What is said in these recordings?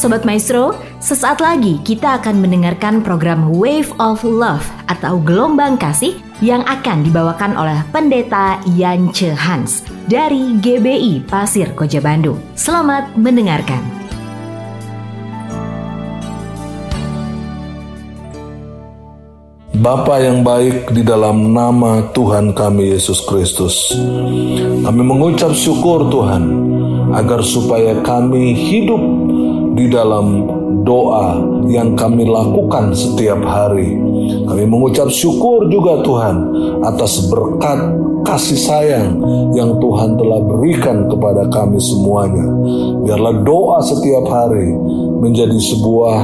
Sobat Maestro, sesaat lagi kita akan mendengarkan program Wave of Love atau Gelombang Kasih yang akan dibawakan oleh Pendeta Yance Hans dari GBI Pasir Koja Bandung. Selamat mendengarkan. Bapa yang baik di dalam nama Tuhan kami Yesus Kristus. Kami mengucap syukur Tuhan agar supaya kami hidup di dalam doa yang kami lakukan setiap hari. Kami mengucap syukur juga Tuhan atas berkat kasih sayang yang Tuhan telah berikan kepada kami semuanya. Biarlah doa setiap hari menjadi sebuah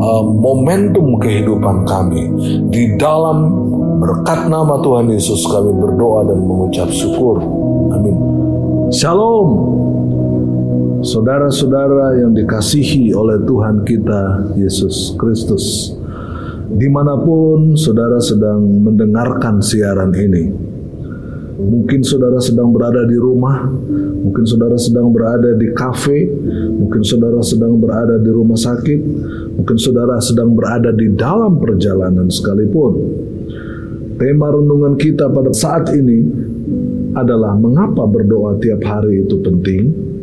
uh, momentum kehidupan kami. Di dalam berkat nama Tuhan Yesus kami berdoa dan mengucap syukur. Amin. Shalom. Saudara-saudara yang dikasihi oleh Tuhan kita Yesus Kristus, di mana pun saudara sedang mendengarkan siaran ini, mungkin saudara sedang berada di rumah, mungkin saudara sedang berada di kafe, mungkin saudara sedang berada di rumah sakit, mungkin saudara sedang berada di dalam perjalanan sekalipun. Tema renungan kita pada saat ini adalah mengapa berdoa tiap hari itu penting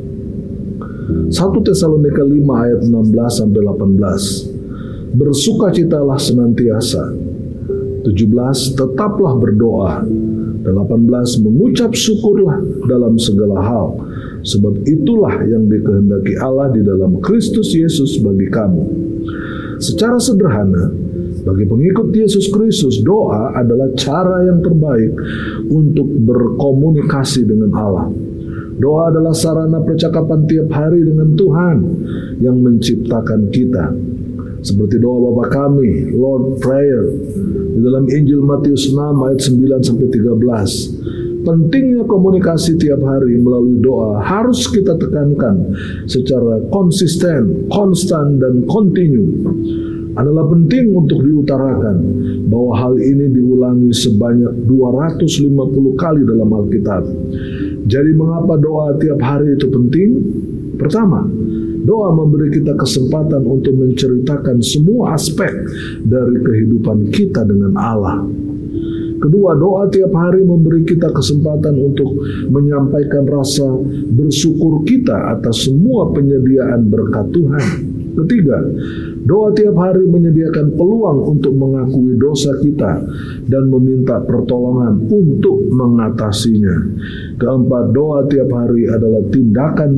1 Tesalonika 5 ayat 16 sampai 18. Bersukacitalah senantiasa. 17 tetaplah berdoa. 18 mengucap syukurlah dalam segala hal. Sebab itulah yang dikehendaki Allah di dalam Kristus Yesus bagi kamu. Secara sederhana, bagi pengikut Yesus Kristus, doa adalah cara yang terbaik untuk berkomunikasi dengan Allah. Doa adalah sarana percakapan tiap hari dengan Tuhan yang menciptakan kita. Seperti doa Bapa kami, Lord Prayer, di dalam Injil Matius 6 ayat 9 sampai 13. Pentingnya komunikasi tiap hari melalui doa harus kita tekankan secara konsisten, konstan, dan kontinu adalah penting untuk diutarakan bahwa hal ini diulangi sebanyak 250 kali dalam Alkitab. Jadi mengapa doa tiap hari itu penting? Pertama, doa memberi kita kesempatan untuk menceritakan semua aspek dari kehidupan kita dengan Allah. Kedua, doa tiap hari memberi kita kesempatan untuk menyampaikan rasa bersyukur kita atas semua penyediaan berkat Tuhan. Ketiga, Doa tiap hari menyediakan peluang untuk mengakui dosa kita dan meminta pertolongan untuk mengatasinya. Keempat, doa tiap hari adalah tindakan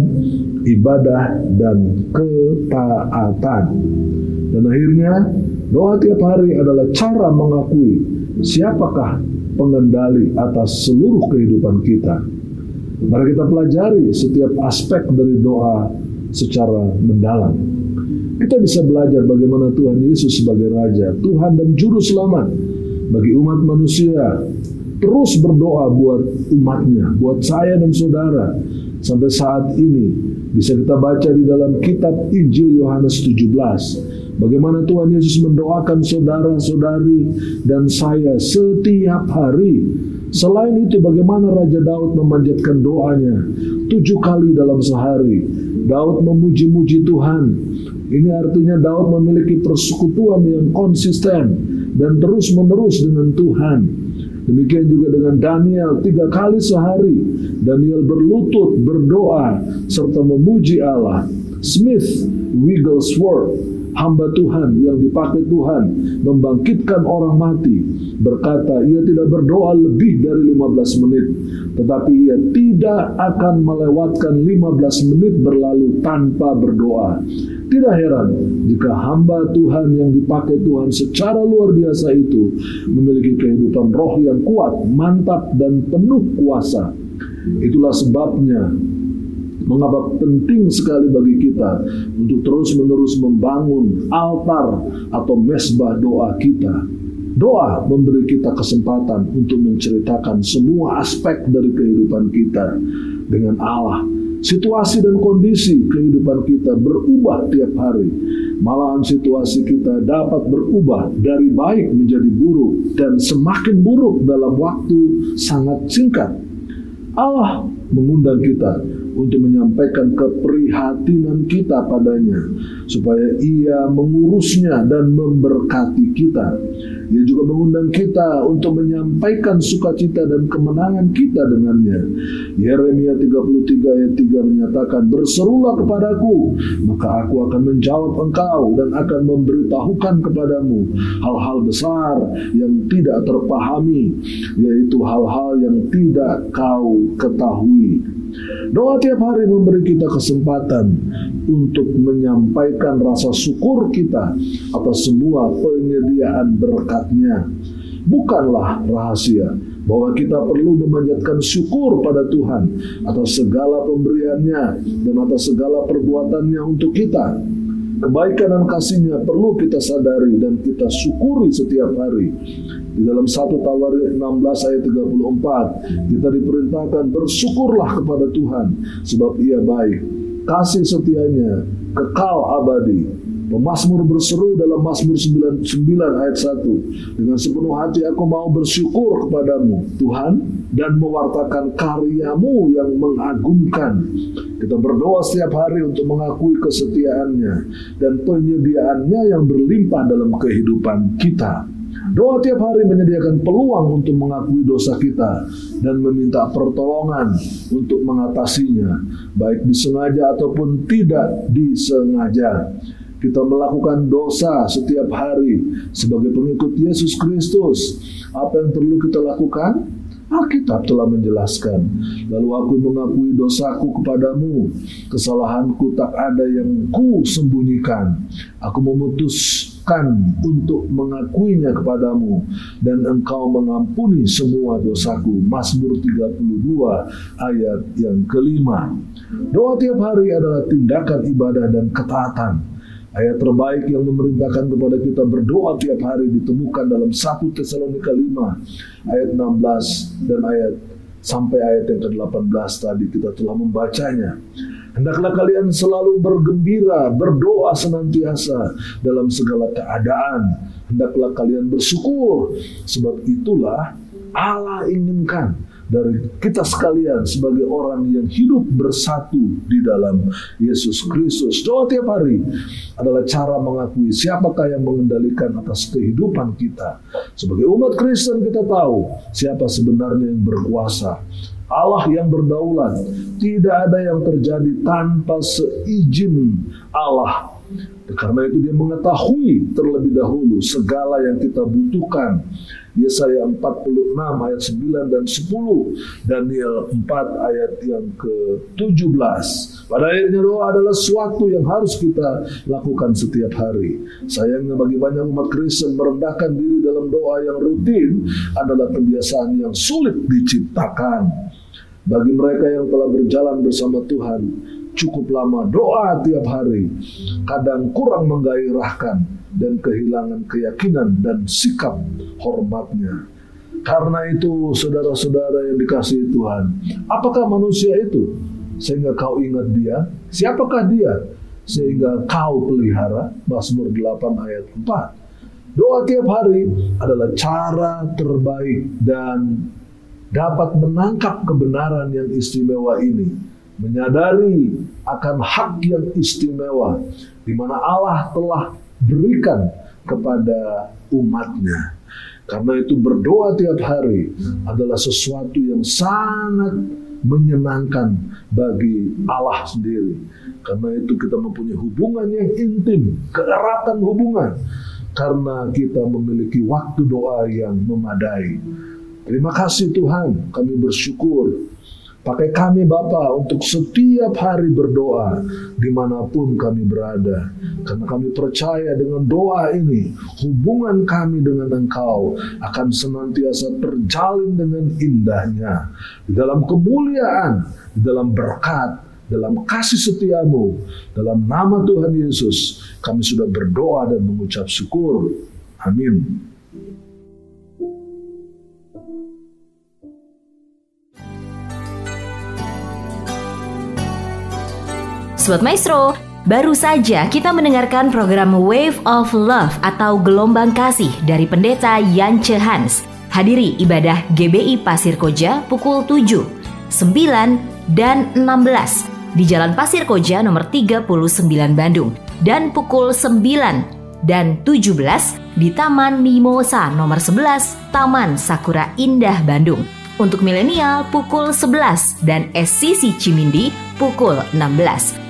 ibadah dan ketaatan. Dan akhirnya, doa tiap hari adalah cara mengakui siapakah pengendali atas seluruh kehidupan kita. Mari kita pelajari setiap aspek dari doa secara mendalam. Kita bisa belajar bagaimana Tuhan Yesus sebagai Raja, Tuhan dan Juru Selamat bagi umat manusia. Terus berdoa buat umatnya, buat saya dan saudara. Sampai saat ini bisa kita baca di dalam kitab Injil Yohanes 17. Bagaimana Tuhan Yesus mendoakan saudara-saudari dan saya setiap hari. Selain itu bagaimana Raja Daud memanjatkan doanya tujuh kali dalam sehari. Daud memuji-muji Tuhan ini artinya Daud memiliki persekutuan yang konsisten dan terus-menerus dengan Tuhan. Demikian juga dengan Daniel tiga kali sehari. Daniel berlutut, berdoa, serta memuji Allah. Smith Wigglesworth, hamba Tuhan yang dipakai Tuhan membangkitkan orang mati, berkata ia tidak berdoa lebih dari 15 menit, tetapi ia tidak akan melewatkan 15 menit berlalu tanpa berdoa. Tidak heran jika hamba Tuhan yang dipakai Tuhan secara luar biasa itu memiliki kehidupan roh yang kuat, mantap, dan penuh kuasa. Itulah sebabnya mengapa penting sekali bagi kita untuk terus-menerus membangun altar atau mesbah doa kita. Doa memberi kita kesempatan untuk menceritakan semua aspek dari kehidupan kita dengan Allah Situasi dan kondisi kehidupan kita berubah tiap hari. Malahan situasi kita dapat berubah dari baik menjadi buruk dan semakin buruk dalam waktu sangat singkat. Allah mengundang kita untuk menyampaikan keprihatinan kita padanya supaya ia mengurusnya dan memberkati kita. Ia juga mengundang kita untuk menyampaikan sukacita dan kemenangan kita dengannya. Yeremia 33 ayat 3 menyatakan, Berserulah kepadaku, maka aku akan menjawab engkau dan akan memberitahukan kepadamu hal-hal besar yang tidak terpahami, yaitu hal-hal yang tidak kau ketahui. Doa tiap hari memberi kita kesempatan untuk menyampaikan rasa syukur kita atas semua penyediaan berkatnya. Bukanlah rahasia bahwa kita perlu memanjatkan syukur pada Tuhan atas segala pemberiannya dan atas segala perbuatannya untuk kita. Kebaikan dan kasihnya perlu kita sadari dan kita syukuri setiap hari. Di dalam 1 Tawarik 16 ayat 34, kita diperintahkan bersyukurlah kepada Tuhan sebab ia baik. Kasih setianya kekal abadi Pemasmur berseru dalam Mazmur 99 ayat 1. Dengan sepenuh hati aku mau bersyukur kepadamu, Tuhan, dan mewartakan karyamu yang mengagumkan. Kita berdoa setiap hari untuk mengakui kesetiaannya dan penyediaannya yang berlimpah dalam kehidupan kita. Doa tiap hari menyediakan peluang untuk mengakui dosa kita dan meminta pertolongan untuk mengatasinya, baik disengaja ataupun tidak disengaja kita melakukan dosa setiap hari sebagai pengikut Yesus Kristus. Apa yang perlu kita lakukan? Alkitab telah menjelaskan. Lalu aku mengakui dosaku kepadamu, kesalahanku tak ada yang ku sembunyikan. Aku memutuskan untuk mengakuinya kepadamu dan engkau mengampuni semua dosaku. Mazmur 32 ayat yang kelima. Doa tiap hari adalah tindakan ibadah dan ketaatan Ayat terbaik yang memerintahkan kepada kita berdoa tiap hari ditemukan dalam 1 Tesalonika 5 ayat 16 dan ayat sampai ayat yang ke-18 tadi kita telah membacanya. Hendaklah kalian selalu bergembira, berdoa senantiasa dalam segala keadaan. Hendaklah kalian bersyukur, sebab itulah Allah inginkan dari kita sekalian sebagai orang yang hidup bersatu di dalam Yesus Kristus. Doa tiap hari adalah cara mengakui siapakah yang mengendalikan atas kehidupan kita. Sebagai umat Kristen kita tahu siapa sebenarnya yang berkuasa. Allah yang berdaulat. Tidak ada yang terjadi tanpa seizin Allah karena itu dia mengetahui terlebih dahulu segala yang kita butuhkan. Yesaya 46 ayat 9 dan 10, Daniel 4 ayat yang ke-17. Pada akhirnya doa adalah sesuatu yang harus kita lakukan setiap hari. Sayangnya bagi banyak umat Kristen merendahkan diri dalam doa yang rutin adalah kebiasaan yang sulit diciptakan. Bagi mereka yang telah berjalan bersama Tuhan, cukup lama doa tiap hari kadang kurang menggairahkan dan kehilangan keyakinan dan sikap hormatnya. Karena itu saudara-saudara yang dikasihi Tuhan, apakah manusia itu sehingga kau ingat dia? Siapakah dia sehingga kau pelihara? Mazmur 8 ayat 4. Doa tiap hari adalah cara terbaik dan dapat menangkap kebenaran yang istimewa ini menyadari akan hak yang istimewa di mana Allah telah berikan kepada umatnya. Karena itu berdoa tiap hari adalah sesuatu yang sangat menyenangkan bagi Allah sendiri. Karena itu kita mempunyai hubungan yang intim, keeratan hubungan. Karena kita memiliki waktu doa yang memadai. Terima kasih Tuhan, kami bersyukur Pakai kami Bapa untuk setiap hari berdoa di mana pun kami berada. Karena kami percaya dengan doa ini, hubungan kami dengan Engkau akan senantiasa terjalin dengan indahnya. Di dalam kemuliaan, di dalam berkat, dalam kasih setiamu, dalam nama Tuhan Yesus, kami sudah berdoa dan mengucap syukur. Amin. Sobat Maestro, baru saja kita mendengarkan program Wave of Love atau Gelombang Kasih dari Pendeta Yance Hans. Hadiri ibadah GBI Pasir Koja pukul 7, 9, dan 16 di Jalan Pasir Koja nomor 39 Bandung dan pukul 9 dan 17 di Taman Mimosa nomor 11 Taman Sakura Indah Bandung. Untuk milenial pukul 11 dan SCC Cimindi pukul 16.